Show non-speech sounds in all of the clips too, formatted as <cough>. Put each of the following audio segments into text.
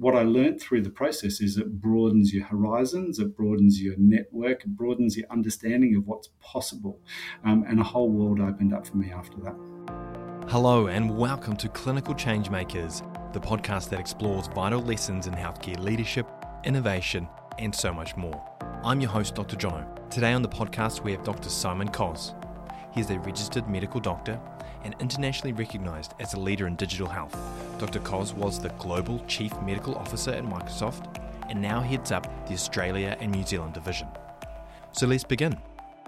what I learned through the process is it broadens your horizons, it broadens your network, it broadens your understanding of what's possible. Um, and a whole world opened up for me after that. Hello, and welcome to Clinical Changemakers, the podcast that explores vital lessons in healthcare leadership, innovation, and so much more. I'm your host, Dr. Jono. Today on the podcast, we have Dr. Simon Kos. He is a registered medical doctor and internationally recognized as a leader in digital health. Dr. Kos was the Global Chief Medical Officer at Microsoft and now heads up the Australia and New Zealand division. So let's begin.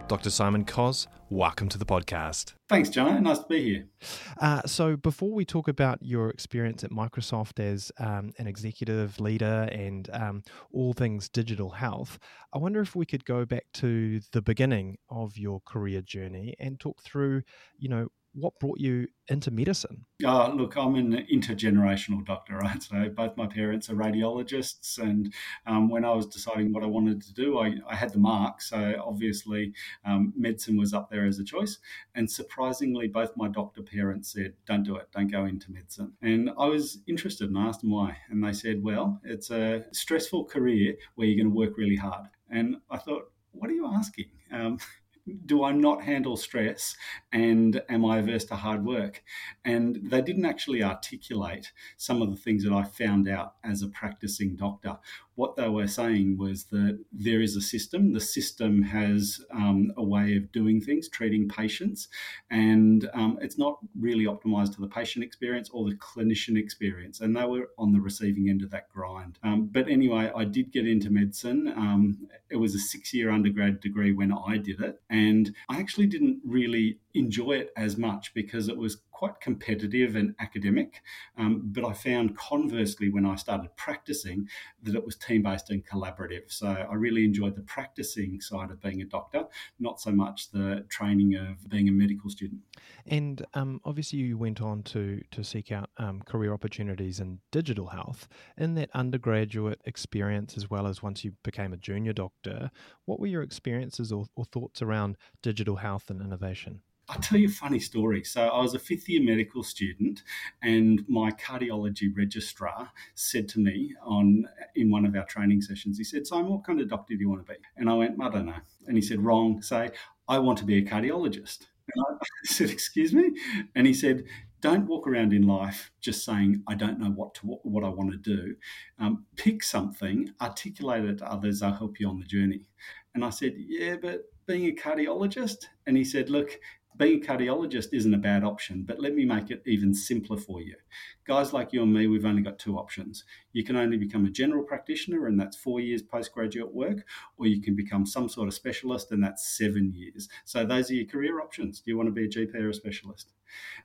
Dr. Simon Kos, welcome to the podcast. Thanks, John. Nice to be here. Uh, so, before we talk about your experience at Microsoft as um, an executive leader and um, all things digital health, I wonder if we could go back to the beginning of your career journey and talk through, you know, what brought you into medicine? Uh, look, I'm an intergenerational doctor, right? So both my parents are radiologists, and um, when I was deciding what I wanted to do, I, I had the mark. So obviously, um, medicine was up there as a choice. And surprisingly, both my doctor parents said, "Don't do it. Don't go into medicine." And I was interested and I asked them why, and they said, "Well, it's a stressful career where you're going to work really hard." And I thought, what are you asking? Um, do I not handle stress and am I averse to hard work? And they didn't actually articulate some of the things that I found out as a practicing doctor what they were saying was that there is a system. The system has um, a way of doing things, treating patients, and um, it's not really optimized to the patient experience or the clinician experience. And they were on the receiving end of that grind. Um, but anyway, I did get into medicine. Um, it was a six year undergrad degree when I did it. And I actually didn't really enjoy it as much because it was quite competitive and academic. Um, but I found conversely, when I started practicing, that it was team based and collaborative. So I really enjoyed the practicing side of being a doctor, not so much the training of being a medical student. And um, obviously, you went on to to seek out um, career opportunities in digital health. In that undergraduate experience, as well as once you became a junior doctor, what were your experiences or, or thoughts around digital health and innovation? I'll tell you a funny story. So I was a fifth year medical student, and my cardiology registrar said to me on in one of our training sessions, he said, Simon, what kind of doctor do you want to be? And I went, I don't know. And he said, wrong, say, I want to be a cardiologist. And <laughs> I said, excuse me? And he said, don't walk around in life just saying I don't know what to what I want to do. Um, pick something, articulate it to others. I'll help you on the journey. And I said, yeah, but being a cardiologist, and he said, look, being a cardiologist isn't a bad option, but let me make it even simpler for you. Guys like you and me, we've only got two options. You can only become a general practitioner, and that's four years postgraduate work, or you can become some sort of specialist, and that's seven years. So those are your career options. Do you want to be a GP or a specialist?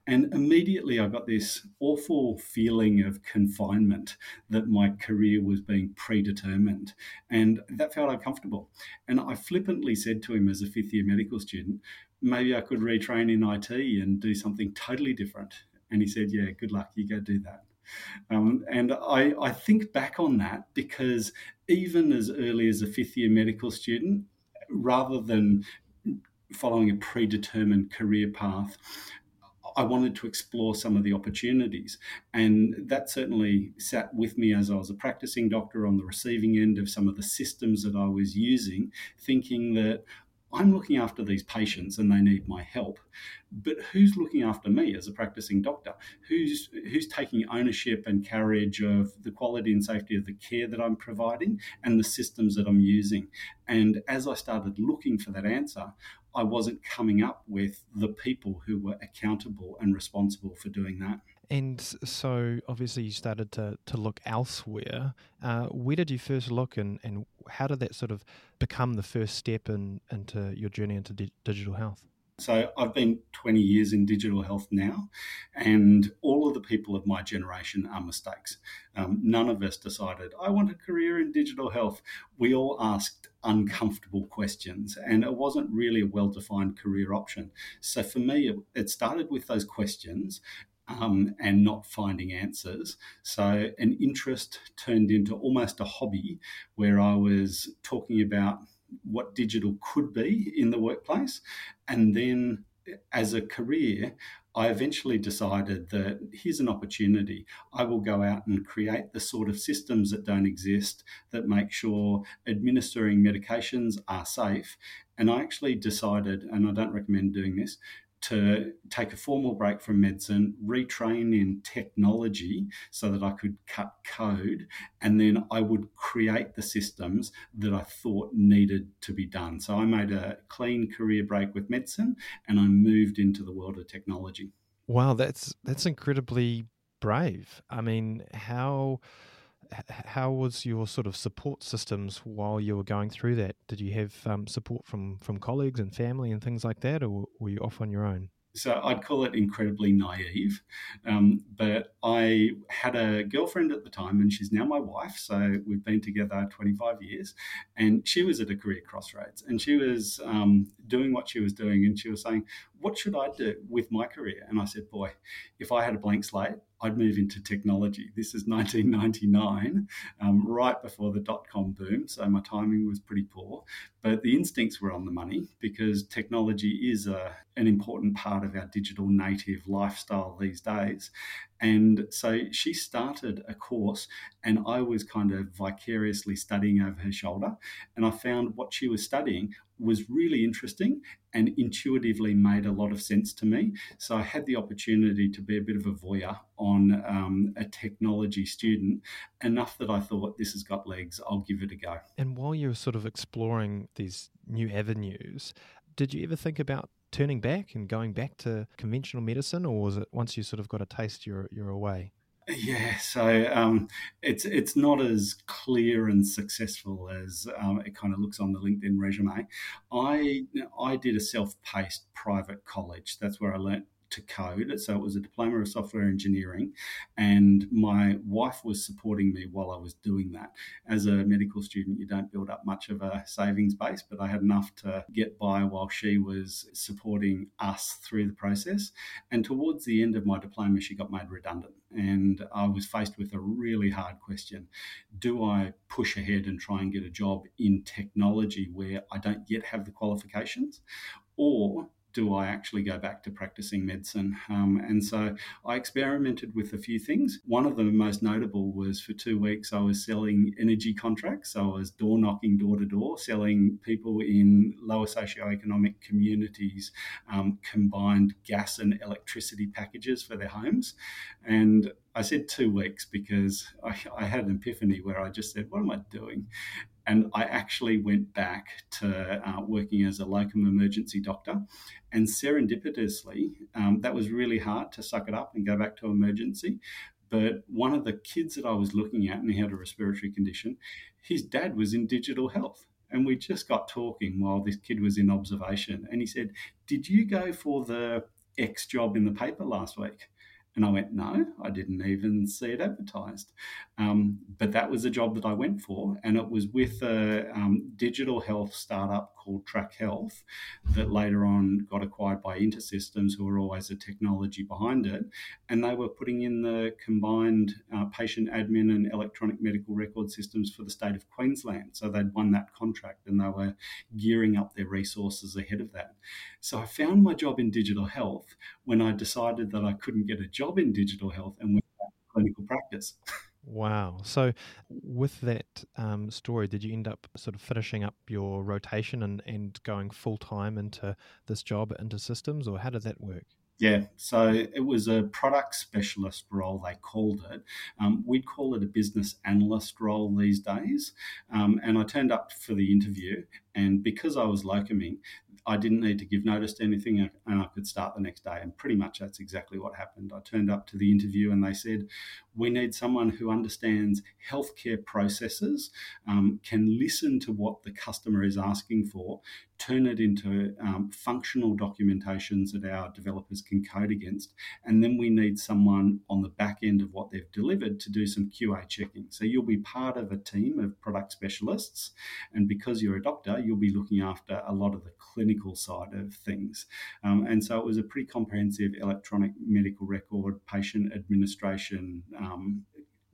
And immediately I got this awful feeling of confinement that my career was being predetermined. And that felt uncomfortable. And I flippantly said to him as a fifth year medical student, maybe I could retrain in IT and do something totally different. And he said, Yeah, good luck. You go do that. Um, and I, I think back on that because even as early as a fifth year medical student, rather than following a predetermined career path, I wanted to explore some of the opportunities. And that certainly sat with me as I was a practicing doctor on the receiving end of some of the systems that I was using, thinking that I'm looking after these patients and they need my help. But who's looking after me as a practicing doctor? Who's who's taking ownership and carriage of the quality and safety of the care that I'm providing and the systems that I'm using? And as I started looking for that answer, I wasn't coming up with the people who were accountable and responsible for doing that. And so, obviously, you started to, to look elsewhere. Uh, where did you first look, and, and how did that sort of become the first step in, into your journey into di- digital health? So, I've been 20 years in digital health now, and all of the people of my generation are mistakes. Um, none of us decided, I want a career in digital health. We all asked uncomfortable questions, and it wasn't really a well defined career option. So, for me, it, it started with those questions um, and not finding answers. So, an interest turned into almost a hobby where I was talking about what digital could be in the workplace. And then, as a career, I eventually decided that here's an opportunity. I will go out and create the sort of systems that don't exist that make sure administering medications are safe. And I actually decided, and I don't recommend doing this, to take a formal break from medicine, retrain in technology so that I could cut code, and then I would create the systems that I thought needed to be done. So I made a clean career break with medicine and I moved into the world of technology. Wow, that's that's incredibly brave. I mean, how how was your sort of support systems while you were going through that? Did you have um, support from from colleagues and family and things like that, or were you off on your own? So I'd call it incredibly naive. Um, but I had a girlfriend at the time, and she's now my wife. So we've been together 25 years. And she was at a career crossroads, and she was um, doing what she was doing, and she was saying, "What should I do with my career?" And I said, "Boy, if I had a blank slate, I'd move into technology. This is <laughs> 1999, um, right before the dot com boom. So my timing was pretty poor, but the instincts were on the money because technology is a, an important part of our digital native lifestyle these days. And so she started a course, and I was kind of vicariously studying over her shoulder. And I found what she was studying was really interesting and intuitively made a lot of sense to me. So I had the opportunity to be a bit of a voyeur on um, a technology student, enough that I thought this has got legs, I'll give it a go. And while you were sort of exploring these new avenues, did you ever think about turning back and going back to conventional medicine, or was it once you sort of got a taste, you're you're away? Yeah, so um, it's it's not as clear and successful as um, it kind of looks on the LinkedIn resume. I I did a self-paced private college. That's where I learnt to code. So it was a diploma of software engineering, and my wife was supporting me while I was doing that. As a medical student, you don't build up much of a savings base, but I had enough to get by while she was supporting us through the process. And towards the end of my diploma, she got made redundant, and I was faced with a really hard question: Do I push ahead and try and get a job in technology where I don't yet have the qualifications? Or do I actually go back to practicing medicine? Um, and so I experimented with a few things. One of the most notable was for two weeks I was selling energy contracts. So I was door knocking door to door, selling people in lower socioeconomic communities um, combined gas and electricity packages for their homes. And I said two weeks because I, I, had an epiphany where I just said, What am I doing? And I actually went back to uh, working as a locum emergency doctor. And serendipitously, um, that was really hard to suck it up and go back to emergency. But one of the kids that I was looking at, and he had a respiratory condition, his dad was in digital health. And we just got talking while this kid was in observation. And he said, Did you go for the X job in the paper last week? And I went, no, I didn't even see it advertised. Um, but that was a job that I went for. And it was with a um, digital health startup called TrakHealth that later on got acquired by InterSystems, who were always the technology behind it. And they were putting in the combined uh, patient admin and electronic medical record systems for the state of Queensland. So they'd won that contract and they were gearing up their resources ahead of that. So I found my job in digital health when I decided that I couldn't get a job job in digital health and with clinical practice. Wow. So, with that um, story, did you end up sort of finishing up your rotation and, and going full time into this job into systems, or how did that work? Yeah, so it was a product specialist role, they called it. Um, we'd call it a business analyst role these days. Um, and I turned up for the interview, and because I was locuming, I didn't need to give notice to anything and I could start the next day. And pretty much that's exactly what happened. I turned up to the interview and they said, We need someone who understands healthcare processes, um, can listen to what the customer is asking for, turn it into um, functional documentations that our developers can code against. And then we need someone on the back end of what they've delivered to do some QA checking. So you'll be part of a team of product specialists. And because you're a doctor, you'll be looking after a lot of the clinical side of things. Um, and so it was a pretty comprehensive electronic medical record, patient administration, um,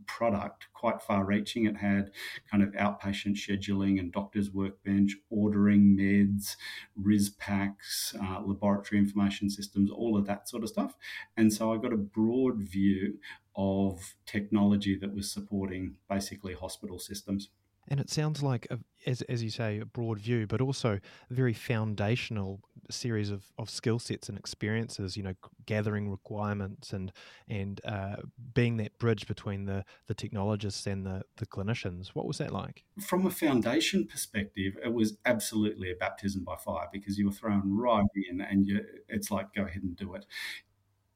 product quite far reaching. It had kind of outpatient scheduling and doctor's workbench, ordering meds, RIS PACS, uh, laboratory information systems, all of that sort of stuff. And so I got a broad view of technology that was supporting basically hospital systems. And it sounds like, a, as, as you say, a broad view, but also a very foundational series of, of skill sets and experiences, you know, gathering requirements and and uh, being that bridge between the, the technologists and the, the clinicians. What was that like? From a foundation perspective, it was absolutely a baptism by fire because you were thrown right in and you, it's like, go ahead and do it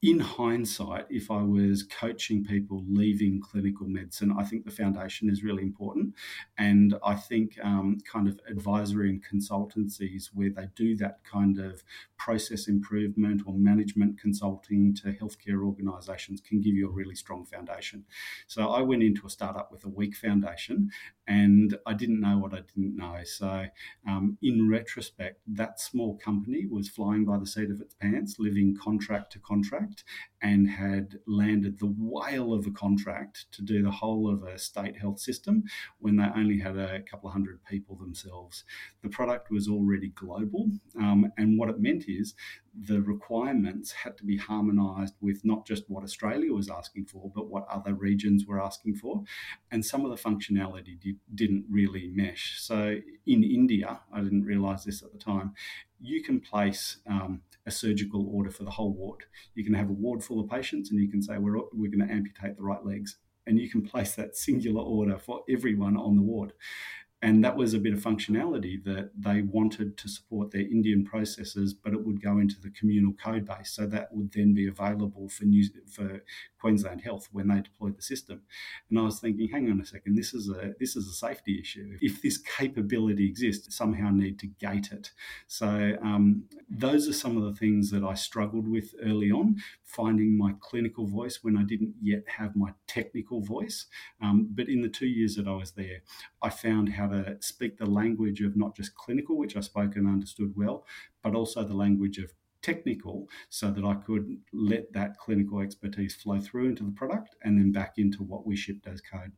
in hindsight, if I was coaching people leaving clinical medicine, I think the foundation is really important. And I think um, kind of advisory and consultancies where they do that kind of process improvement or management consulting to healthcare organizations can give you a really strong foundation. So I went into a startup with a weak foundation and I didn't know what I didn't know. So, um, in retrospect, that small company was flying by the seat of its pants, living contract to contract, and had landed the whale of a contract to do the whole of a state health system when they only had a couple of hundred people themselves. The product was already global, um, and what it meant is the requirements had to be harmonized with not just what Australia was asking for, but what other regions were asking for. And some of the functionality did, didn't really mesh. So in India, I didn't realize this at the time, you can place um, a surgical order for the whole ward. You can have a ward full of patients and you can say, we're, we're going to amputate the right legs. And you can place that singular order for everyone on the ward. And that was a bit of functionality that they wanted to support their Indian processes, but it would go into the communal code base. So that would then be available for New, for Queensland Health when they deployed the system. And I was thinking, hang on a second, this is a this is a safety issue. If this capability exists, somehow need to gate it. So um, those are some of the things that I struggled with early on, finding my clinical voice when I didn't yet have my technical voice. Um, but in the two years that I was there, I found how to speak the language of not just clinical, which I spoke and understood well, but also the language of technical so that I could let that clinical expertise flow through into the product and then back into what we shipped as code.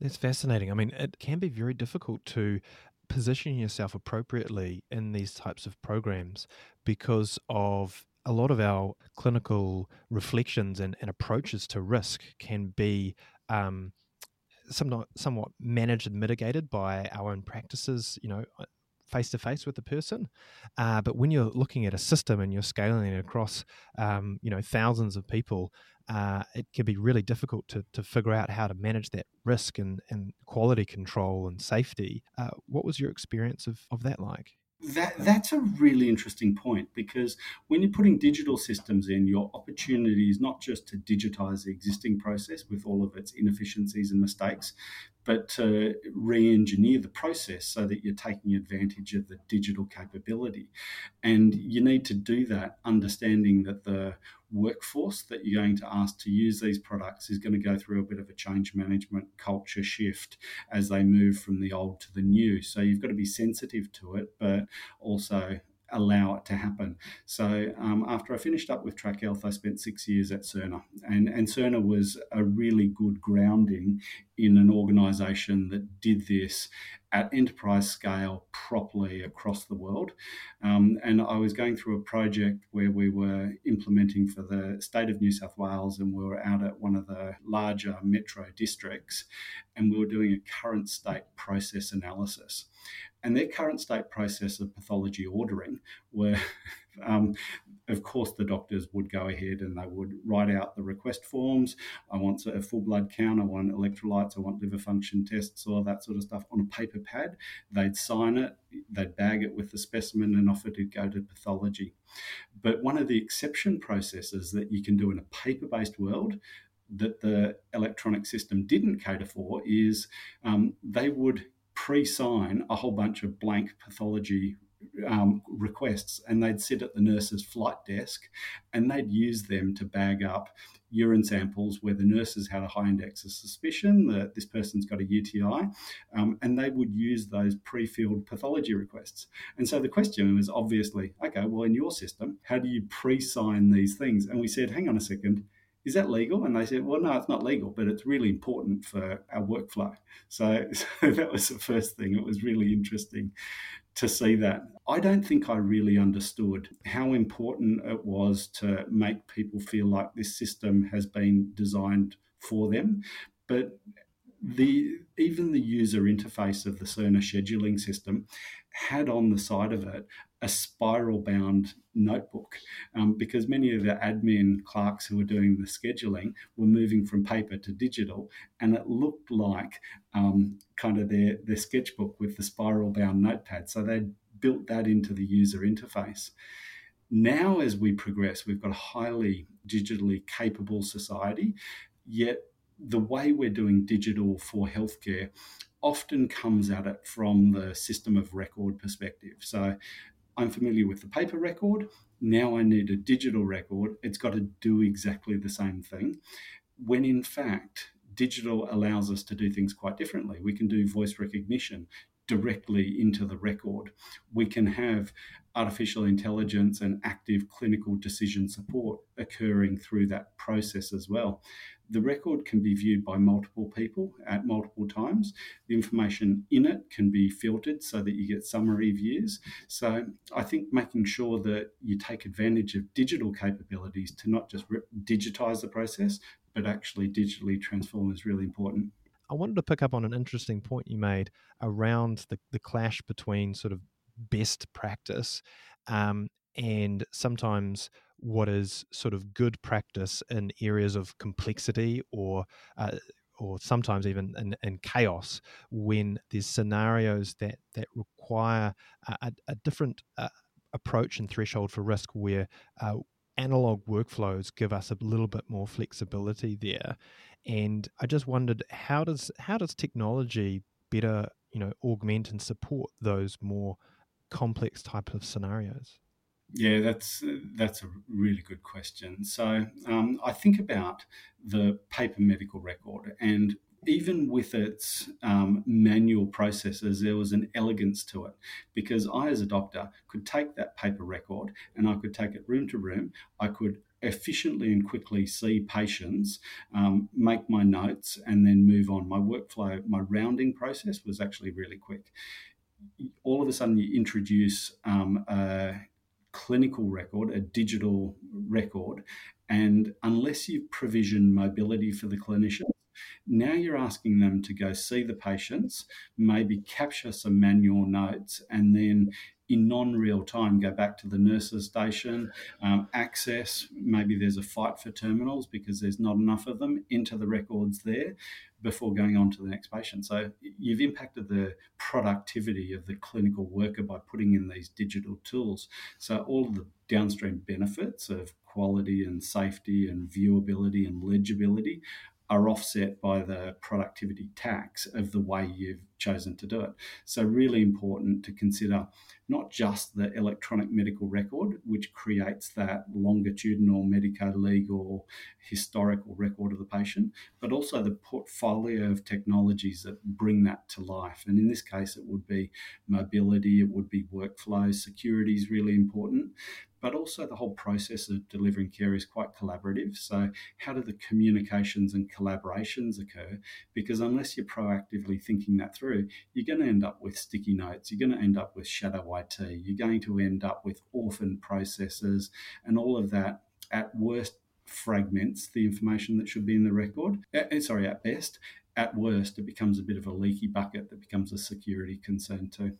That's fascinating. I mean, it can be very difficult to position yourself appropriately in these types of programs because of a lot of our clinical reflections and, and approaches to risk can be um, somewhat, somewhat managed and mitigated by our own practices, you know, face to face with the person. Uh, but when you're looking at a system and you're scaling it across, um, you know, thousands of people, uh, it can be really difficult to, to figure out how to manage that risk and, and quality control and safety. Uh, what was your experience of, of that like? That, that's a really interesting point because when you're putting digital systems in, your opportunity is not just to digitize the existing process with all of its inefficiencies and mistakes, but to re engineer the process so that you're taking advantage of the digital capability. And you need to do that understanding that the workforce that you're going to ask to use these products is going to go through a bit of a change management culture shift as they move from the old to the new. So you've got to be sensitive to it, but also allow it to happen. So um, after I finished up with TrakHealth, I spent six years at Cerner, and and Cerner was a really good grounding in an organisation that did this at enterprise scale properly across the world. Um, and I was going through a project where we were implementing for the state of New South Wales, and we were out at one of the larger metro districts, and we were doing a current state process analysis. And their current state process of pathology ordering were, <laughs> um, of course, the doctors would go ahead and they would write out the request forms. I want a full blood count, I want electrolytes, I want liver function tests, all that sort of stuff on a paper pad. They'd sign it, they'd bag it with the specimen, and offer to go to pathology. But one of the exception processes that you can do in a paper based world that the electronic system didn't cater for is um, they would pre-sign a whole bunch of blank pathology um, requests and they'd sit at the nurse's flight desk and they'd use them to bag up urine samples where the nurses had a high index of suspicion that this person's got a UTI, um, and they would use those pre-filled pathology requests. And so the question was obviously, okay, well, in your system, how do you pre-sign these things? And we said, hang on a second, is that legal? And they said, well, no, it's not legal, but it's really important for our workflow. So, <laughs> so that was the first thing. It was really interesting to see that. I don't think I really understood how important it was to make people feel like this system has been designed for them. But the even the user interface of the Cerner scheduling system had on the side of it a spiral bound notebook um, because many of the admin clerks who were doing the scheduling were moving from paper to digital and it looked like um, kind of their, their sketchbook with the spiral bound notepad. So they built that into the user interface. Now as we progress we've got a highly digitally capable society yet the way we're doing digital for healthcare often comes at it from the system of record perspective. So I'm familiar with the paper record. Now I need a digital record. It's got to do exactly the same thing. When in fact, digital allows us to do things quite differently. We can do voice recognition directly into the record. We can have artificial intelligence and active clinical decision support occurring through that process as well. The record can be viewed by multiple people at multiple times. The information in it can be filtered so that you get summary views. So I think making sure that you take advantage of digital capabilities to not just re- digitize the process, but actually digitally transform is really important. I wanted to pick up on an interesting point you made around the, the clash between sort of best practice um, and sometimes what is sort of good practice in areas of complexity or uh, or sometimes even in, in, chaos when there's scenarios that that require a, a different uh, approach and threshold for risk where uh, analog workflows give us a little bit more flexibility there. And i just wondered how does how does technology better you know augment and support those more complex type of scenarios yeah, that's that's a really good question. So um, I think about the paper medical record, and even with its um, manual processes, there was an elegance to it because I, as a doctor, could take that paper record and I could take it room to room. I could efficiently and quickly see patients, um, make my notes, and then move on. My workflow, my rounding process was actually really quick. All of a sudden, you introduce um, clinical record, a digital record, and unless you've provisioned mobility for the clinician, now you're asking them to go see the patients, maybe capture some manual notes, and then in non real time go back to the nurses station, um, access, maybe there's a fight for terminals because there's not enough of them, into the records there before going on to the next patient. So you've impacted the productivity of the clinical worker by putting in these digital tools. So all the downstream benefits of quality and safety and viewability and legibility are offset by the productivity tax of the way you've chosen to do it. So, really important to consider not just the electronic medical record, which creates that longitudinal medico legal historical record of the patient, but also the portfolio of technologies that bring that to life. And in this case, it would be mobility, it would be workflow, security is really important but also the whole process of delivering care is quite collaborative. So, how do the communications and collaborations occur? Because unless you're proactively thinking that through, you're going to end up with sticky notes, you're going to end up with shadow IT, you're going to end up with orphan processes, and all of that at worst fragments the information that should be in the record. Uh, sorry, at best. At worst, it becomes a bit of a leaky bucket that becomes a security concern too.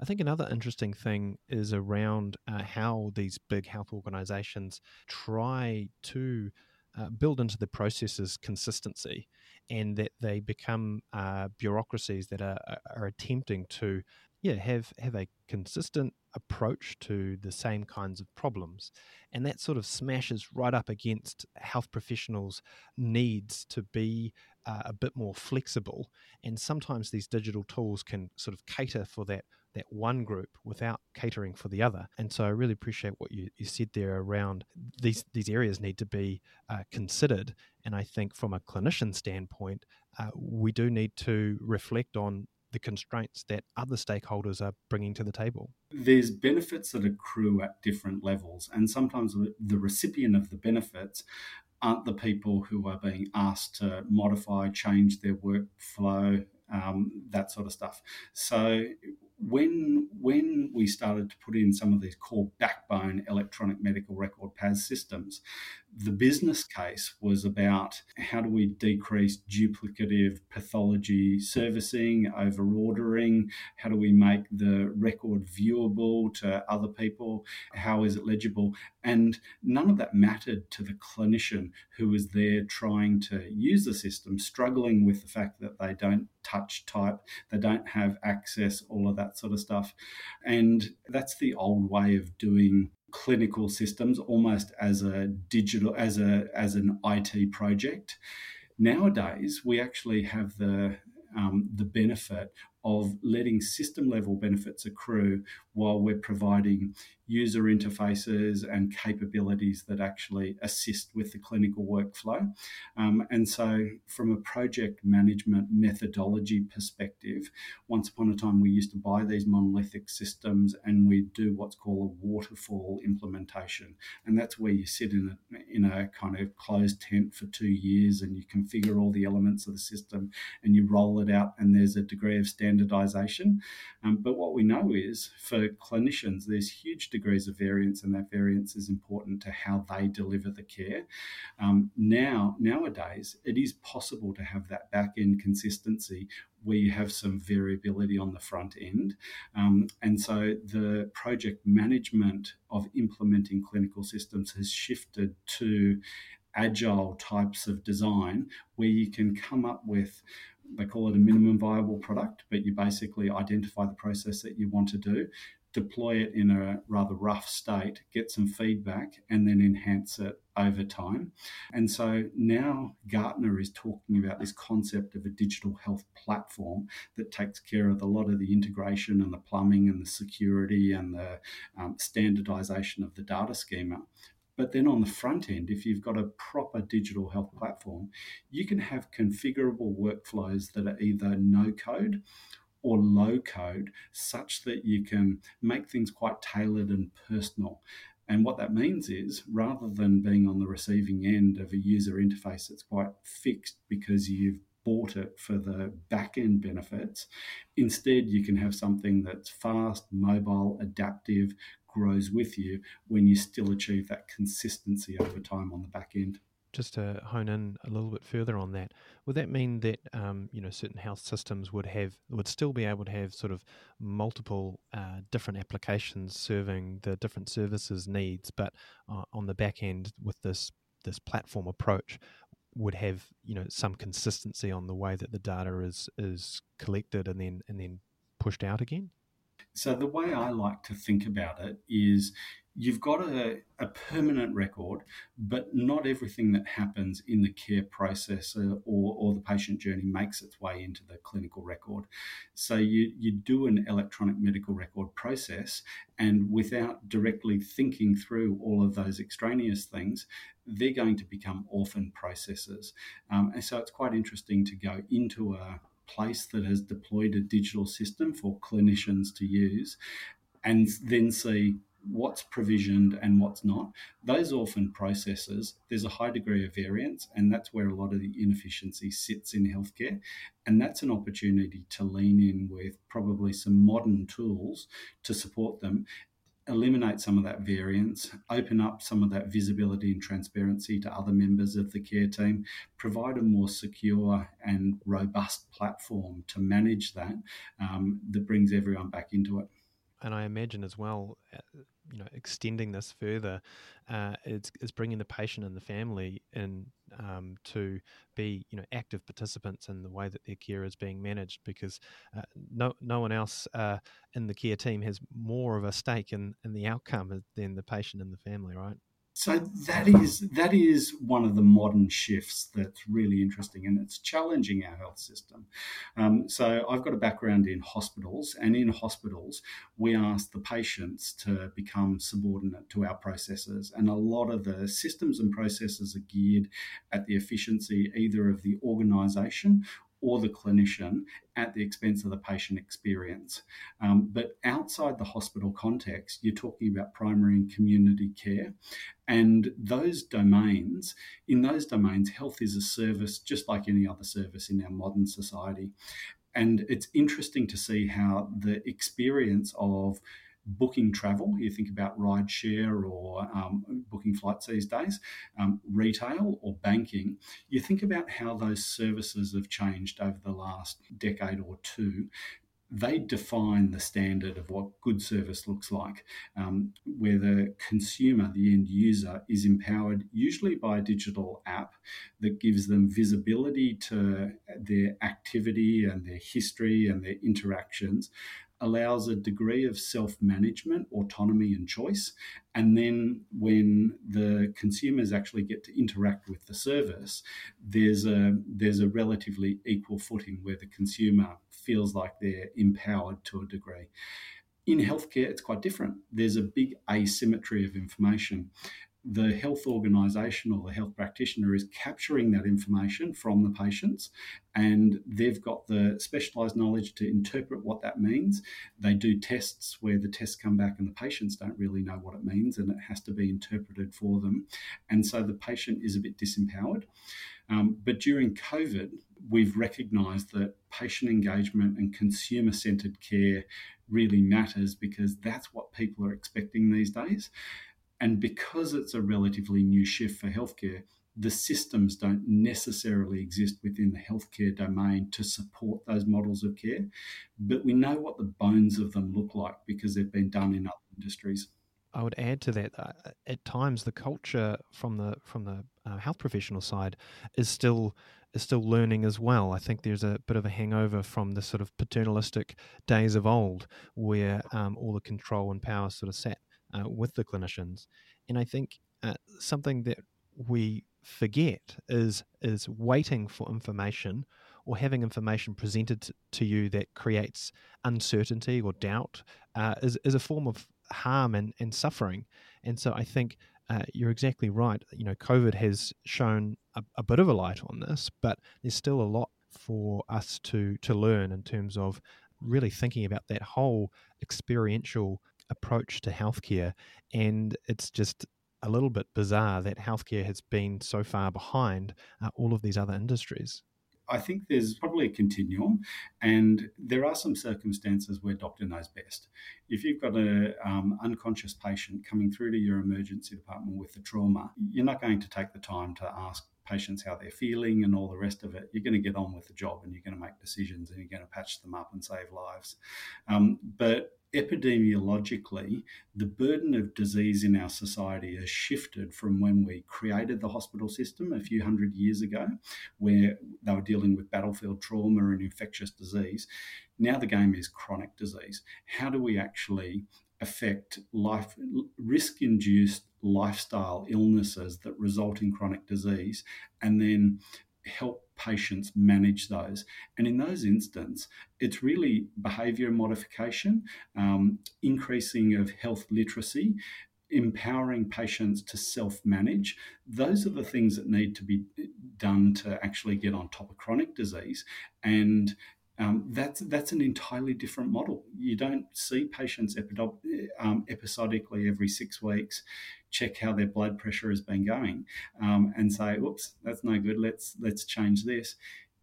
I think another interesting thing is around uh, how these big health organizations try to uh, build into the processes consistency and that they become uh, bureaucracies that are, are attempting to yeah have have a consistent approach to the same kinds of problems and that sort of smashes right up against health professionals needs to be uh, a bit more flexible and sometimes these digital tools can sort of cater for that that one group without catering for the other. And so I really appreciate what you, you said there around these these areas need to be uh, considered. And I think from a clinician standpoint, uh, we do need to reflect on the constraints that other stakeholders are bringing to the table. There's benefits that accrue at different levels, and sometimes the recipient of the benefits aren't the people who are being asked to modify, change their workflow, um, that sort of stuff. So when when we started to put in some of these core backbone electronic medical record PAS systems, the business case was about how do we decrease duplicative pathology servicing, over ordering? How do we make the record viewable to other people? How is it legible? And none of that mattered to the clinician who was there trying to use the system, struggling with the fact that they don't touch type, they don't have access, all of that sort of stuff. And that's the old way of doing clinical systems almost as a digital as a as an IT project. Nowadays, we actually have the um, the benefit of letting system level benefits accrue while we're providing user interfaces and capabilities that actually assist with the clinical workflow. Um, and so, from a project management methodology perspective, once upon a time we used to buy these monolithic systems and we do what's called a waterfall implementation. And that's where you sit in a, in a kind of closed tent for two years and you configure all the elements of the system and you roll it out, and there's a degree of standardization. Um, but what we know is for clinicians, there's huge degrees of variance, and that variance is important to how they deliver the care. Um, now, nowadays, it is possible to have that back end consistency where you have some variability on the front end. Um, and so the project management of implementing clinical systems has shifted to agile types of design where you can come up with they call it a minimum viable product, but you basically identify the process that you want to do, deploy it in a rather rough state, get some feedback, and then enhance it over time. And so now Gartner is talking about this concept of a digital health platform that takes care of a lot of the integration and the plumbing and the security and the um, standardization of the data schema. But then on the front end, if you've got a proper digital health platform, you can have configurable workflows that are either no code or low code such that you can make things quite tailored and personal. And what that means is rather than being on the receiving end of a user interface that's quite fixed because you've bought it for the back end benefits, instead you can have something that's fast, mobile, adaptive, grows with you when you still achieve that consistency over time on the back end just to hone in a little bit further on that, would that mean that um, you know certain health systems would have would still be able to have sort of multiple uh, different applications serving the different services needs, but uh, on the back end with this this platform approach would have you know some consistency on the way that the data is is collected and then and then pushed out again? So the way I like to think about it is you've got a, a permanent record, but not everything that happens in the care process or, or the patient journey makes its way into the clinical record. So you, you do an electronic medical record process, and without directly thinking through all of those extraneous things, they're going to become orphan processes. Um, and so it's quite interesting to go into a place that has deployed a digital system for clinicians to use and then see what's provisioned and what's not. Those orphan processes, there's a high degree of variance, and that's where a lot of the inefficiency sits in healthcare. And that's an opportunity to lean in with probably some modern tools to support them. Eliminate some of that variance, open up some of that visibility and transparency to other members of the care team, provide a more secure and robust platform to manage that um, that brings everyone back into it. And I imagine as well, uh, you know, extending this further, uh, it's, it's bringing the patient and the family in um, to be, you know, active participants in the way that their care is being managed, because uh, no no one else uh, in the care team has more of a stake in in the outcome than the patient and the family, right? So that is that is one of the modern shifts that's really interesting, and it's challenging our health system. Um, so I've got a background in hospitals, and in hospitals we ask the patients to become subordinate to our processes, and a lot of the systems and processes are geared at the efficiency either of the organisation or the clinician at the expense of the patient experience. Um, but outside the hospital context, you're talking about primary and community care. And those domains, in those domains, health is a service just like any other service in our modern society. And it's interesting to see how the experience of booking travel, you think about rideshare or um, booking flights these days, um, retail or banking, you think about how those services have changed over the last decade or two. They define the standard of what good service looks like, um, where the consumer, the end user, is empowered usually by a digital app that gives them visibility to their activity and their history and their interactions allows a degree of self management, autonomy, and choice. And then when the consumers actually get to interact with the service, there's a, there's a relatively equal footing where the consumer feels like they're empowered to a degree. In healthcare, it's quite different. There's a big asymmetry of information the health organisation or the health practitioner is capturing that information from the patients and they've got the specialised knowledge to interpret what that means. They do tests where the tests come back and the patients don't really know what it means and it has to be interpreted for them. And so the patient is a bit disempowered. Um, but during COVID, we've recognised that patient engagement and consumer centred care really matters because that's what people are expecting these days. And because it's a relatively new shift for healthcare, the systems don't necessarily exist within the healthcare domain to support those models of care, but we know what the bones of them look like because they've been done in other industries. I would add to that. Uh, at times, the culture from the from the uh, health professional side is still is still learning as well. I think there's a bit of a hangover from the sort of paternalistic days of old, where um, all the control and power sort of sat uh, with the clinicians. And I think uh, something that we forget is is waiting for information or having information presented to you that creates uncertainty or doubt uh, is, is a form of harm and, and suffering. And so I think uh, you're exactly right. You know, COVID has shown a, a, bit of a light on this, but there's still a lot for us to to learn in terms of really thinking about that whole experiential approach to healthcare. And it's just a little bit bizarre that healthcare has been so far behind uh, all of these other industries. I think there's probably a continuum, and there are some circumstances where doctor knows best. If you've got an um, unconscious patient coming through to your emergency department with a trauma, you're not going to take the time to ask patients how they're feeling and all the rest of it. You're going to get on with the job and you're going to make decisions and you're going to patch them up and save lives. Um, but epidemiologically, the burden of disease in our society has shifted from when we created the hospital system a few hundred years ago, where they were dealing with battlefield trauma and infectious disease. Now the game is chronic disease. How do we actually affect life risk induced lifestyle illnesses that result in chronic disease and then help patients manage those. And in those instances, it's really behaviour modification, um, increasing of health literacy, empowering patients to self manage. Those are the things that need to be done to actually get on top of chronic disease. And um, that's that's an entirely different model. You don't see patients um, episodically every six weeks, check how their blood pressure has been going, um, and say, "Oops, that's no good. Let's let's change this."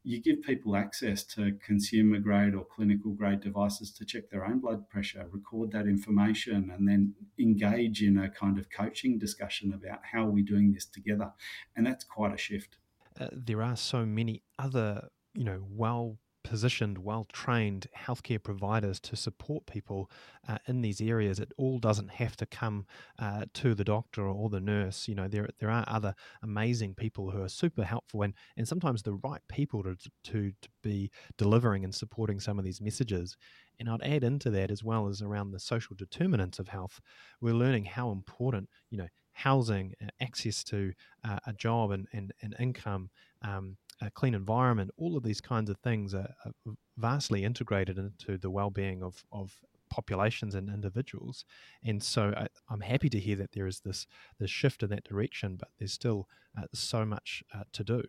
You give people access to consumer grade or clinical grade devices to check their own blood pressure, record that information, and then engage in a kind of coaching discussion about how we're we doing this together, and that's quite a shift. Uh, there are so many other, you know, well positioned, well trained healthcare providers to support people uh, in these areas. It all doesn't have to come uh, to the doctor or the nurse. You know, there there are other amazing people who are super helpful and, and sometimes the right people to, to, to be delivering and supporting some of these messages. And I'd add into that as well as around the social determinants of health. We're learning how important, you know, housing, uh, access to uh, a job and, and, and income, um, a clean environment, all of these kinds of things are, are vastly integrated into the well-being of, of populations and individuals. And so I, am happy to hear that there is this this shift in that direction, but there's still uh, so much uh, to do.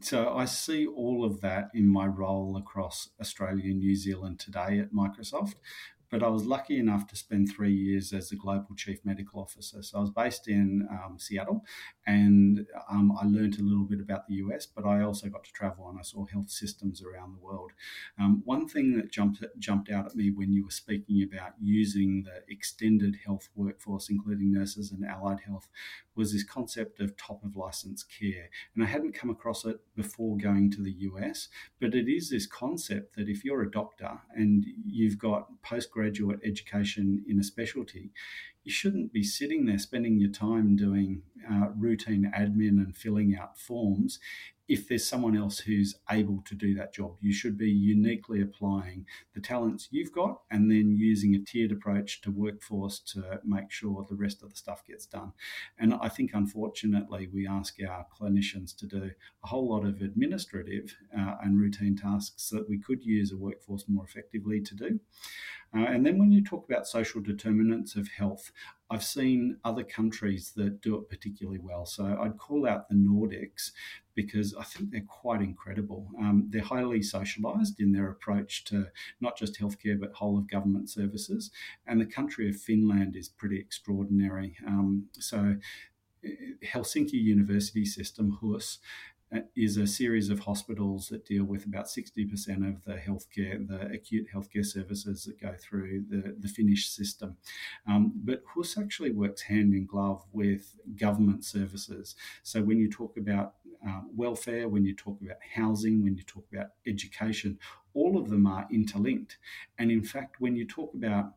so I see all of that in my role across Australia and New Zealand today at Microsoft. But I was lucky enough to spend three years as the global chief medical officer. So I was based in um, Seattle, and um, I learned a little bit about the US. But I also got to travel and I saw health systems around the world. Um, one thing that jumped jumped out at me when you were speaking about using the extended health workforce, including nurses and allied health, was this concept of top of license care. And I hadn't come across it before going to the US, but it is this concept that if you're a doctor and you've got postgraduate education in a specialty, you shouldn't be sitting there spending your time doing uh, routine admin and filling out forms if there's someone else who's able to do that job. You should be uniquely applying the talents you've got and then using a tiered approach to workforce to make sure the rest of the stuff gets done. And I think, unfortunately, we ask our clinicians to do a whole lot of administrative uh, and routine tasks that we could use a workforce more effectively to do. Uh, and then when you talk about social determinants of health, I've seen other countries that do it particularly well. So I'd call out the Nordics because I think they're quite incredible. Um, they're highly socialised in their approach to not just healthcare but whole of government services. And the country of Finland is pretty extraordinary. Um, so eh, Helsinki University System, HUS, is a series of hospitals that deal with about 60% of the healthcare, the acute healthcare services that go through the, the Finnish system. Um, but HUS actually works hand in glove with government services. So when you talk about uh, welfare, when you talk about housing, when you talk about education, all of them are interlinked. And in fact, when you talk about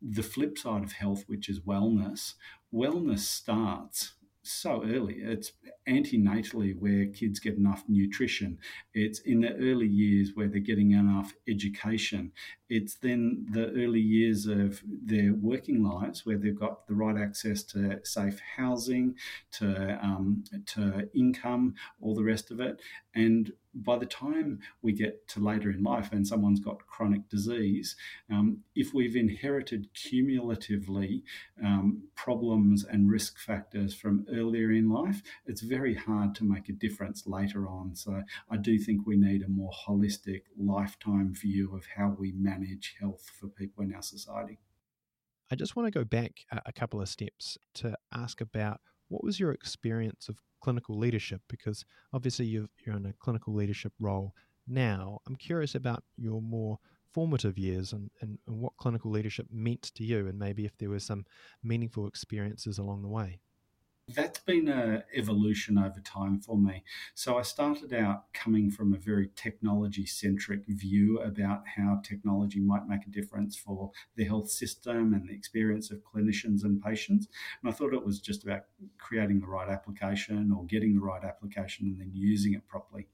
the flip side of health, which is wellness, wellness starts so early. It's antenatally where kids get enough nutrition. It's in the early years where they're getting enough education. It's then the early years of their working lives where they've got the right access to safe housing, to um, to income, all the rest of it, and by the time we get to later in life and someone's got chronic disease, um, if we've inherited cumulatively um, problems and risk factors from earlier in life, it's very hard to make a difference later on. So I do think we need a more holistic lifetime view of how we manage health for people in our society. I just want to go back a couple of steps to ask about what was your experience of clinical leadership? Because obviously you are in a clinical leadership role now. I'm curious about your more formative years and, and, and what clinical leadership meant to you, and maybe if there were some meaningful experiences along the way that's been an evolution over time for me. So I started out coming from a very technology centric view about how technology might make a difference for the health system and the experience of clinicians and patients. And I thought it was just about creating the right application or getting the right application and then using it properly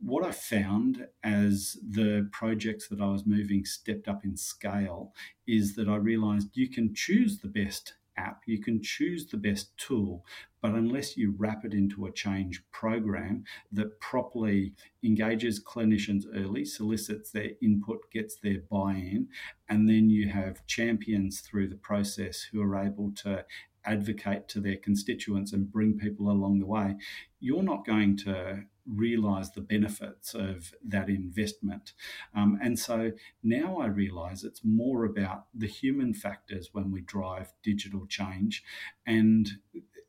what I found as the projects that I was moving stepped up in scale is that I realized you can choose the best app, you can choose the best tool, but unless you wrap it into a change program that properly engages clinicians early, solicits their input, gets their buy in, and then you have champions through the process who are able to advocate to their constituents and bring people along the way, you're not going to realize the benefits of that investment. Um, and so now I realize it's more about the human factors when we drive digital change. And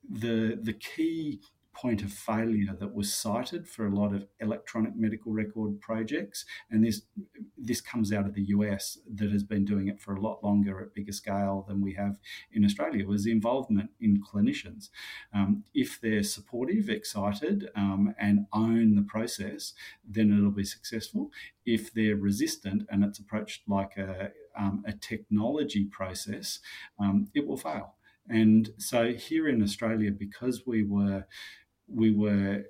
the, the key point of failure that was cited for a lot of electronic medical record projects. And this this comes out of the US that has been doing it for a lot longer at bigger scale than we have in Australia was the involvement in clinicians. Um, if they're supportive, excited, um, and own the process, then it'll be successful. If they're resistant and it's approached like a, um, a technology process, um, it will fail. And so here in Australia, because we were we were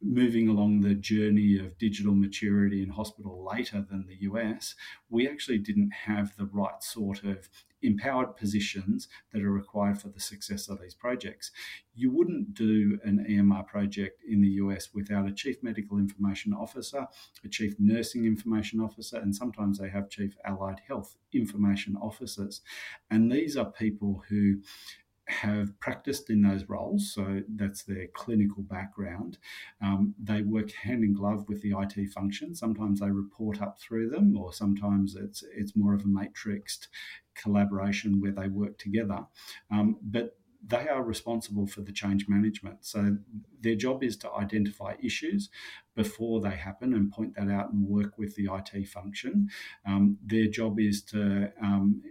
moving along the journey of digital maturity in hospital later than the US, we actually didn't have the right sort of empowered positions that are required for the success of these projects. You wouldn't do an EMR project in the US without a chief medical information officer, a chief nursing information officer, and sometimes they have chief allied health information officers. And these are people who have practiced in those roles, so that's their clinical background. Um, they work hand in glove with the IT function. Sometimes they report up through them, or sometimes it's it's more of a matrixed collaboration where they work together. Um, but they are responsible for the change management. So their job is to identify issues before they happen and point that out and work with the IT function. Um, their job is to um,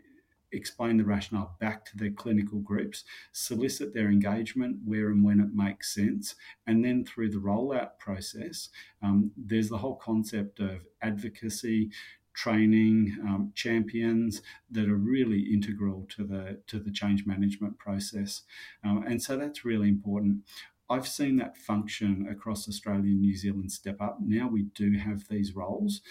explain the rationale back to their clinical groups, solicit their engagement where and when it makes sense, and then through the rollout process, um, there's the whole concept of advocacy, training, um, champions that are really integral to the to the change management process, um, and so that's really important. I've seen that function across Australia and New Zealand step up. Now we do have these roles,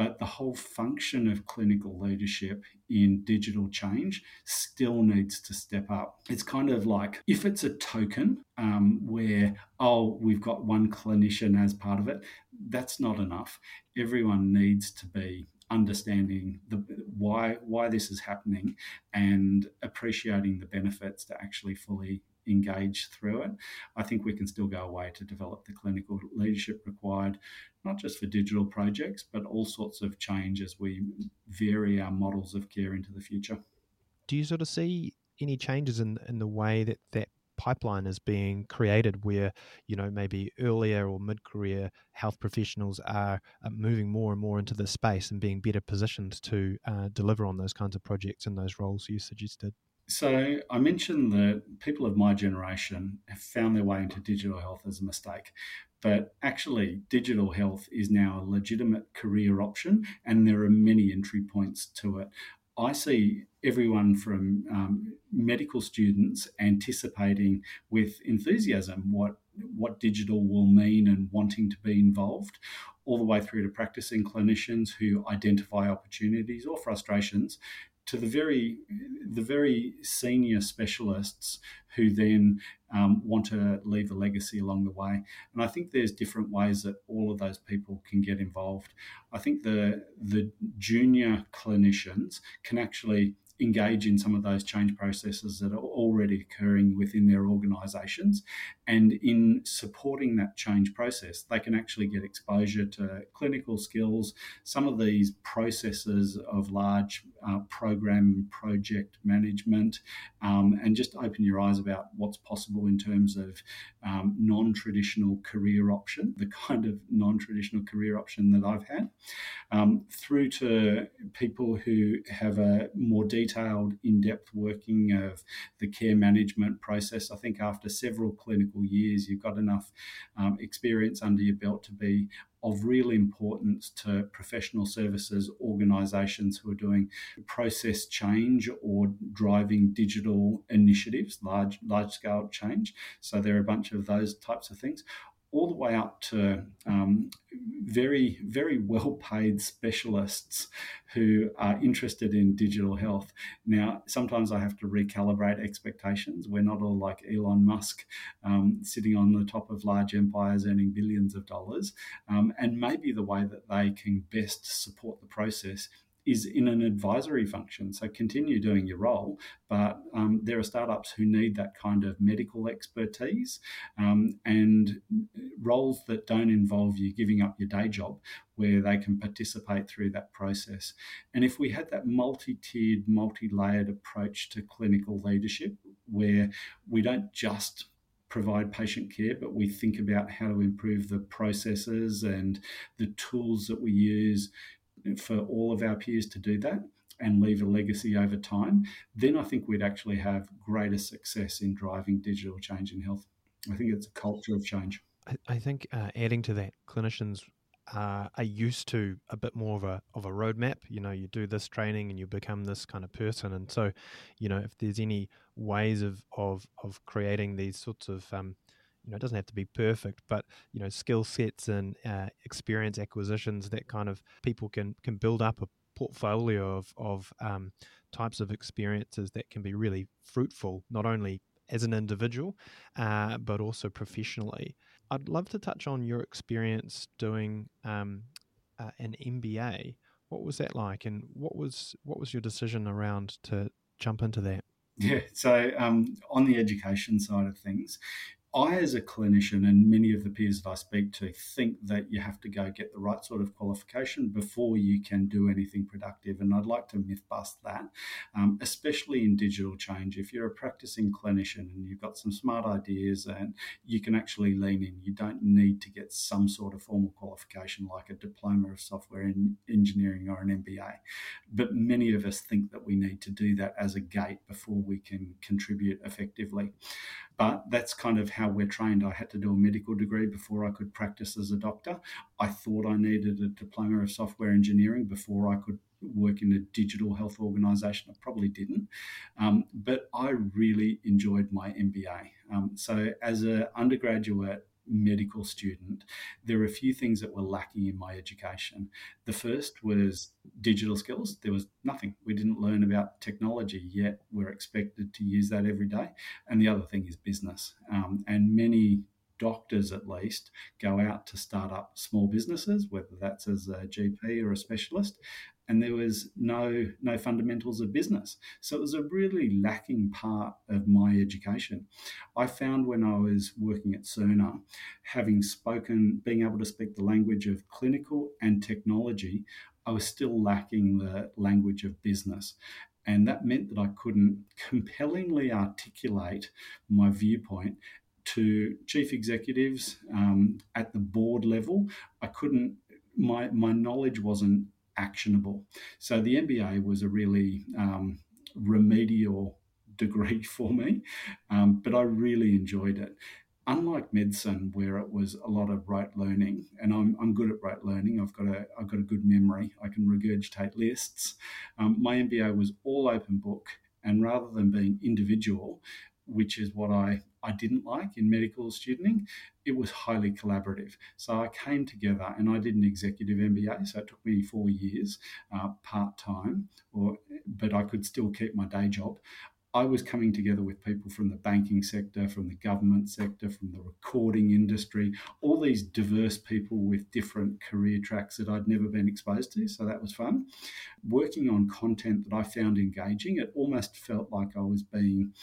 but the whole function of clinical leadership in digital change still needs to step up. It's kind of like if it's a token um, where, oh, we've got one clinician as part of it, that's not enough. Everyone needs to be understanding the why why this is happening and appreciating the benefits to actually fully engage through it. I think we can still go away to develop the clinical leadership required, not just for digital projects, but all sorts of change as we vary our models of care into the future. Do you sort of see any changes in in the way that that pipeline is being created where you know maybe earlier or mid-career health professionals are, moving more and more into this space and being better positioned to uh, deliver on those kinds of projects and those roles you suggested so I mentioned that people of my generation have found their way into digital health as a mistake. But actually, digital health is now a legitimate career option, and there are many entry points to it. I see everyone from um, medical students anticipating with enthusiasm what what digital will mean and wanting to be involved, all the way through to practicing clinicians who identify opportunities or frustrations to the very the very senior specialists who then um, want to leave a legacy along the way. And I think there's different ways that all of those people can get involved. I think the the junior clinicians can actually engage in some of those change processes that are already occurring within their organisations. And in supporting that change process, they can actually get exposure to clinical skills, some of these processes of large uh, program project management, um, and just open your eyes about what's possible in terms of um, non traditional career option, the kind of non traditional career option that I've had, um, through to people who have a more detailed, in depth working of the care management process. I think after several clinical years, you've got enough um, experience under your belt to be of real importance to professional services organisations who are doing process change or driving digital initiatives, large large scale change. So there are a bunch of those types of things all the way up to um, very, very well paid specialists who are interested in digital health. Now, sometimes I have to recalibrate expectations. We're not all like Elon Musk um, sitting on the top of large empires earning billions of dollars. Um, and maybe the way that they can best support the process is in an advisory function. So continue doing your role, but um, there are startups who need that kind of medical expertise um, and roles that don't involve you giving up your day job, where they can participate through that process. And if we had that multi tiered, multi layered approach to clinical leadership, where we don't just provide patient care, but we think about how to improve the processes and the tools that we use for all of our peers to do that and leave a legacy over time, then I think we'd actually have greater success in driving digital change in health. I think it's a culture of change. I, think uh, adding to that, clinicians uh, are used to a bit more of a of a roadmap. You know, you do this training and you become this kind of person. And so, you know, if there's any ways of of of creating these sorts of um, you know, it doesn't have to be perfect, but you know, skill sets and uh, experience acquisitions that kind of people can can build up a portfolio of of um, types of experiences that can be really fruitful, not only as an individual, uh, but also professionally. I'd love to touch on your experience doing um, uh, an MBA. What was that like, and what was what was your decision around to jump into that? Yeah, so um, on the education side of things, I, as a clinician, and many of the peers that I speak to, think that you have to go get the right sort of qualification before you can do anything productive. And I'd like to myth bust that, um, especially in digital change. If you're a practicing clinician and you've got some smart ideas and you can actually lean in, you don't need to get some sort of formal qualification like a diploma of software in engineering or an MBA. But many of us think that we need to do that as a gate before we can contribute effectively but that's kind of how we're trained. I had to do a medical degree before I could practice as a doctor. I thought I needed a diploma of software engineering before I could work in a digital health organization. I probably didn't, um, but I really enjoyed my MBA. Um, so, as an undergraduate, medical student, there were a few things that were lacking in my education. The first was digital skills. There was nothing. We didn't learn about technology yet. We're expected to use that every day. And the other thing is business. Um, and many doctors at least go out to start up small businesses, whether that's as a GP or a specialist, and there was no no fundamentals of business. So it was a really lacking part of my education. I found when I was working at Cerner, having spoken, being able to speak the language of clinical and technology, I was still lacking the language of business. And that meant that I couldn't compellingly articulate my viewpoint to chief executives um, at the board level. I couldn't, my, my knowledge wasn't actionable. So the MBA was a really um, remedial degree <laughs> for me, um, but I really enjoyed it. Unlike medicine, where it was a lot of rote learning, and I'm, I'm good at rote learning. I've got a I've got a good memory. I can regurgitate lists. Um, my MBA was all open book, and rather than being individual, which is what I, I didn't like in medical studenting, it was highly collaborative. So I came together and I did an executive MBA. So it took me four years uh, part time, or but I could still keep my day job. I was coming together with people from the banking sector, from the government sector, from the recording industry, all these diverse people with different career tracks that I'd never been exposed to. So that was fun. Working on content that I found engaging, it almost felt like I was being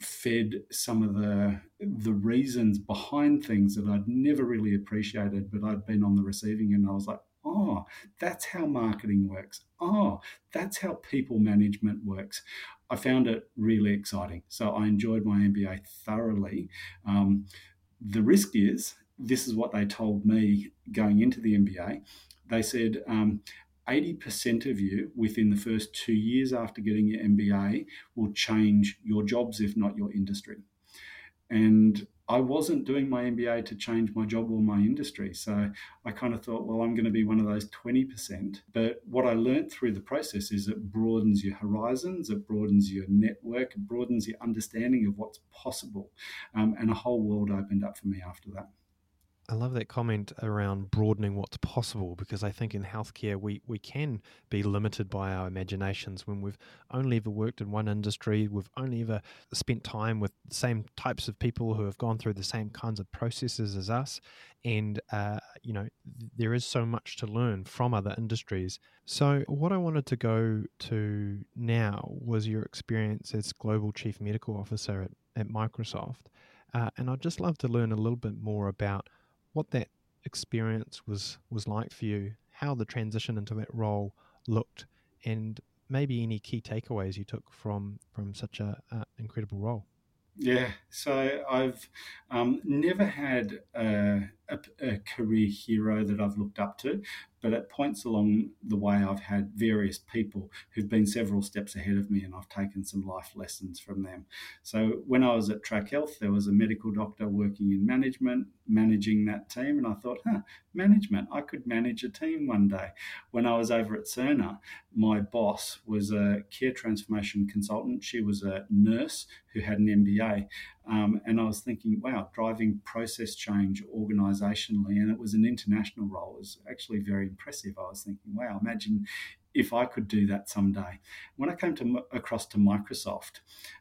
fed some of the the reasons behind things that I'd never really appreciated, but I'd been on the receiving end. I was like, oh, that's how marketing works. Oh, that's how people management works. I found it really exciting. So I enjoyed my MBA thoroughly. Um, the risk is this is what they told me going into the MBA. They said, um, 80% of you within the first two years after getting your MBA will change your jobs, if not your industry. And I wasn't doing my MBA to change my job or my industry. So I kind of thought, well, I'm going to be one of those 20%. But what I learned through the process is it broadens your horizons, it broadens your network, it broadens your understanding of what's possible. Um, and a whole world opened up for me after that. I love that comment around broadening what's possible because I think in healthcare we, we can be limited by our imaginations when we've only ever worked in one industry, we've only ever spent time with the same types of people who have gone through the same kinds of processes as us. And, uh, you know, there is so much to learn from other industries. So, what I wanted to go to now was your experience as Global Chief Medical Officer at, at Microsoft. Uh, and I'd just love to learn a little bit more about what that experience was was like for you, how the transition into that role looked, and maybe any key takeaways you took from from such a, a incredible role. Yeah, so I've um, never had a, a, a, career hero that I've looked up to, but at points along the way, I've had various people who've been several steps ahead of me, and I've taken some life lessons from them. So when I was at TrakHealth, there was a medical doctor working in management, managing that team, and I thought, huh, management, I could manage a team one day. When I was over at Cerner, my boss was a care transformation consultant. She was a nurse who had an MBA. Um, and I was thinking, wow, driving process change organizationally, and it was an international role, it was actually very impressive. I was thinking, wow, imagine if I could do that someday. When I came to across to Microsoft,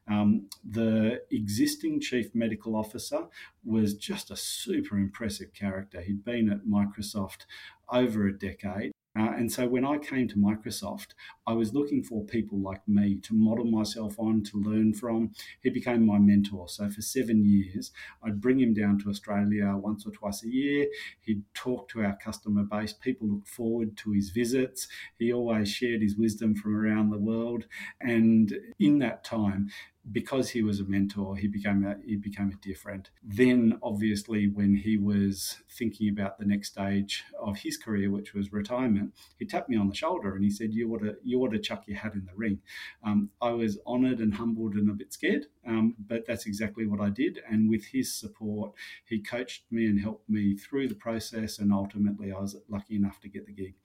um, the existing chief medical officer was just a super impressive character. He'd been at Microsoft over a decade Uh, and so when I came to Microsoft, I was looking for people like me to model myself on, to learn from. He became my mentor. So for seven years, I'd bring him down to Australia once or twice a year. He'd talk to our customer base. People looked forward to his visits. He always shared his wisdom from around the world. And in that time, because he was a mentor, he became a he became a dear friend. Then, obviously, when he was thinking about the next stage of his career, which was retirement, he tapped me on the shoulder and he said, "You ought to you ought to chuck your hat in the ring." Um, I was honoured and humbled and a bit scared, um, but that's exactly what I did. And with his support, he coached me and helped me through the process, and ultimately, I was lucky enough to get the gig.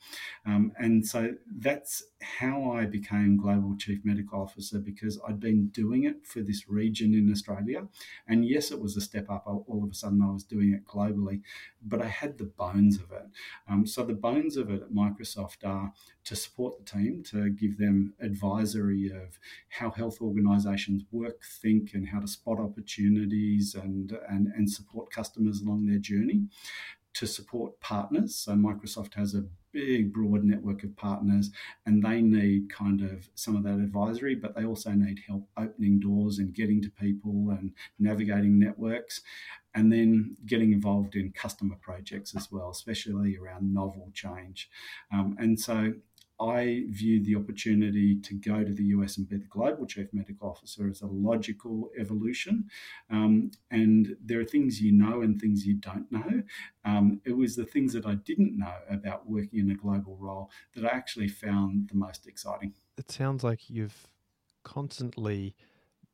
Um, and so that's how I became global chief medical officer because I'd been doing it for this region in Australia. And yes, it was a step up. All of a sudden, I was doing it globally, but I had the bones of it. Um, so the bones of it at Microsoft are to support the team, to give them advisory of how health organisations work, think, and how to spot opportunities and, and, and support customers along their journey to support partners. So Microsoft has a big, broad network of partners, and they need kind of some of that advisory, but they also need help opening doors and getting to people and navigating networks, and then getting involved in customer projects as well, especially around novel change. Um, and so I view the opportunity to go to the US and be the global chief medical officer as a logical evolution. Um, and there are things you know and things you don't know. Um, it was the things that I didn't know about working in a global role that I actually found the most exciting. It sounds like you've constantly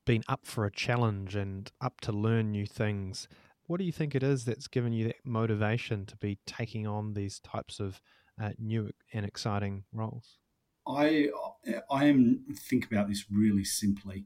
been up for a challenge and up to learn new things. What do you think it is that's given you that motivation to be taking on these types of uh, new and exciting roles? I I am think about this really simply.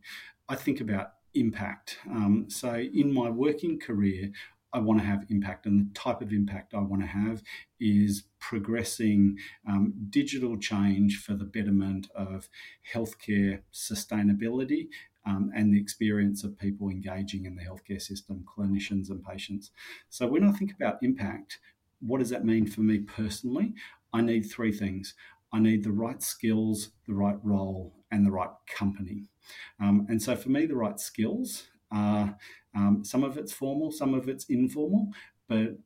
I think about impact. Um, so in my working career, I want to have impact, and the type of impact I want to have is progressing um, digital change for the betterment of healthcare sustainability um, and the experience of people engaging in the healthcare system, clinicians and patients. So when I think about impact, what does that mean for me personally? I need three things. I need the right skills, the right role, and the right company. Um, and so for me, the right skills are um, some of it's formal, some of it's informal, but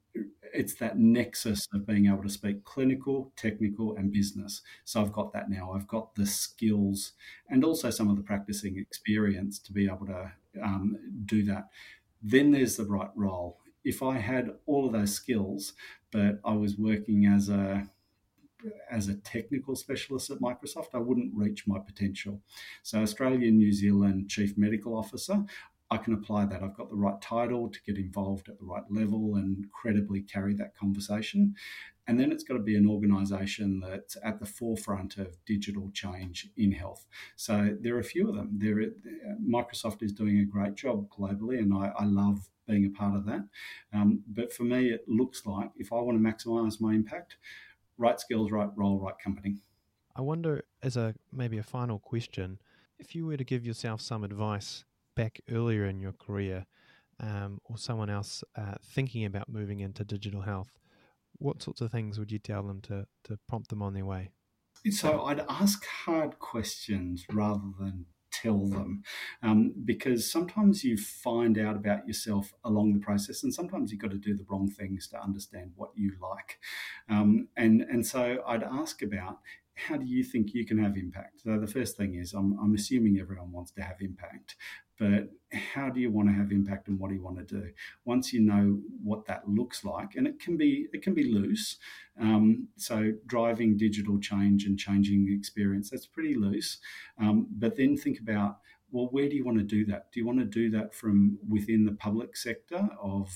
it's that nexus of being able to speak clinical, technical, and business. So I've got that now. I've got the skills and also some of the practicing experience to be able to um, do that. Then there's the right role. If I had all of those skills, but I was working as a as a technical specialist at Microsoft, I wouldn't reach my potential. So, Australian New Zealand Chief Medical Officer, I can apply that. I've got the right title to get involved at the right level and credibly carry that conversation. And then it's got to be an organization that's at the forefront of digital change in health. So there are a few of them. There, Microsoft is doing a great job globally, and I, I love being a part of that. Um, but for me, it looks like if I want to maximize my impact, right skills, right role, right company. I wonder, as a maybe a final question, if you were to give yourself some advice back earlier in your career, um, or someone else uh, thinking about moving into digital health, what sorts of things would you tell them to to prompt them on their way? So I'd ask hard questions rather than tell them. Um, because sometimes you find out about yourself along the process and sometimes you've got to do the wrong things to understand what you like. Um, and and so i'd ask about how do you think you can have impact? So the first thing is I'm, I'm assuming everyone wants to have impact, but how do you want to have impact and what do you want to do? Once you know what that looks like, and it can be it can be loose. Um, so driving digital change and changing experience that's pretty loose. Um, but then think about well, where do you want to do that? Do you want to do that from within the public sector of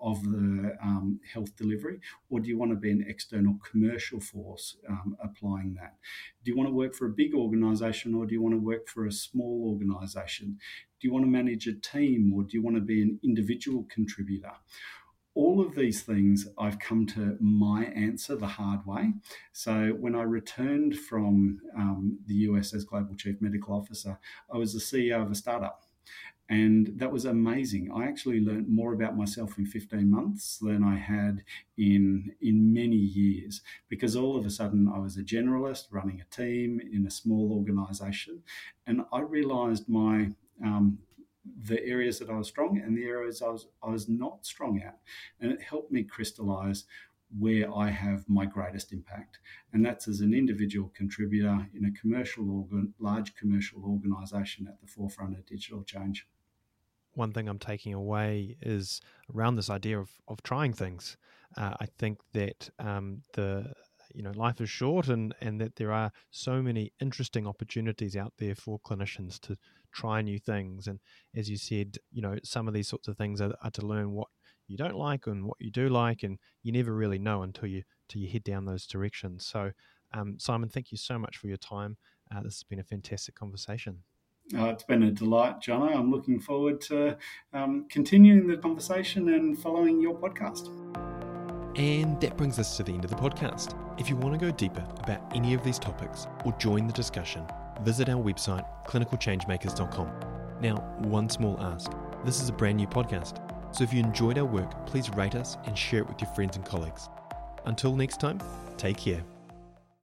of the um, health delivery, or do you want to be an external commercial force um, applying that? Do you want to work for a big organization, or do you want to work for a small organization? Do you want to manage a team, or do you want to be an individual contributor? all of these things, I've come to my answer the hard way. So, when I returned from um, the US as Global Chief Medical Officer, I was the CEO of a startup. And that was amazing. I actually learned more about myself in 15 months than I had in, in many years because all of a sudden I was a generalist running a team in a small organization. And I realized my um, the areas that I was strong and the areas I was I was not strong at, and it helped me crystallize where I have my greatest impact, and that's as an individual contributor in a commercial organ, large commercial organisation at the forefront of digital change. One thing I'm taking away is around this idea of of trying things. Uh, I think that um, the you know life is short and and that there are so many interesting opportunities out there for clinicians to try new things. And as you said you know some of these sorts of things are, are to learn what you don't like and what you do like and you never really know until you until you head down those directions. So um, simon thank you so much for your time. Uh, this has been a fantastic conversation uh, it's been a delight, Jono. I'm looking forward to um, continuing the conversation and following your podcast. And that brings us to the end of the podcast. If you want to go deeper about any of these topics or join the discussion, visit our website, clinicalchangemakers.com. Now, one small ask this is a brand new podcast, so if you enjoyed our work, please rate us and share it with your friends and colleagues. Until next time, take care.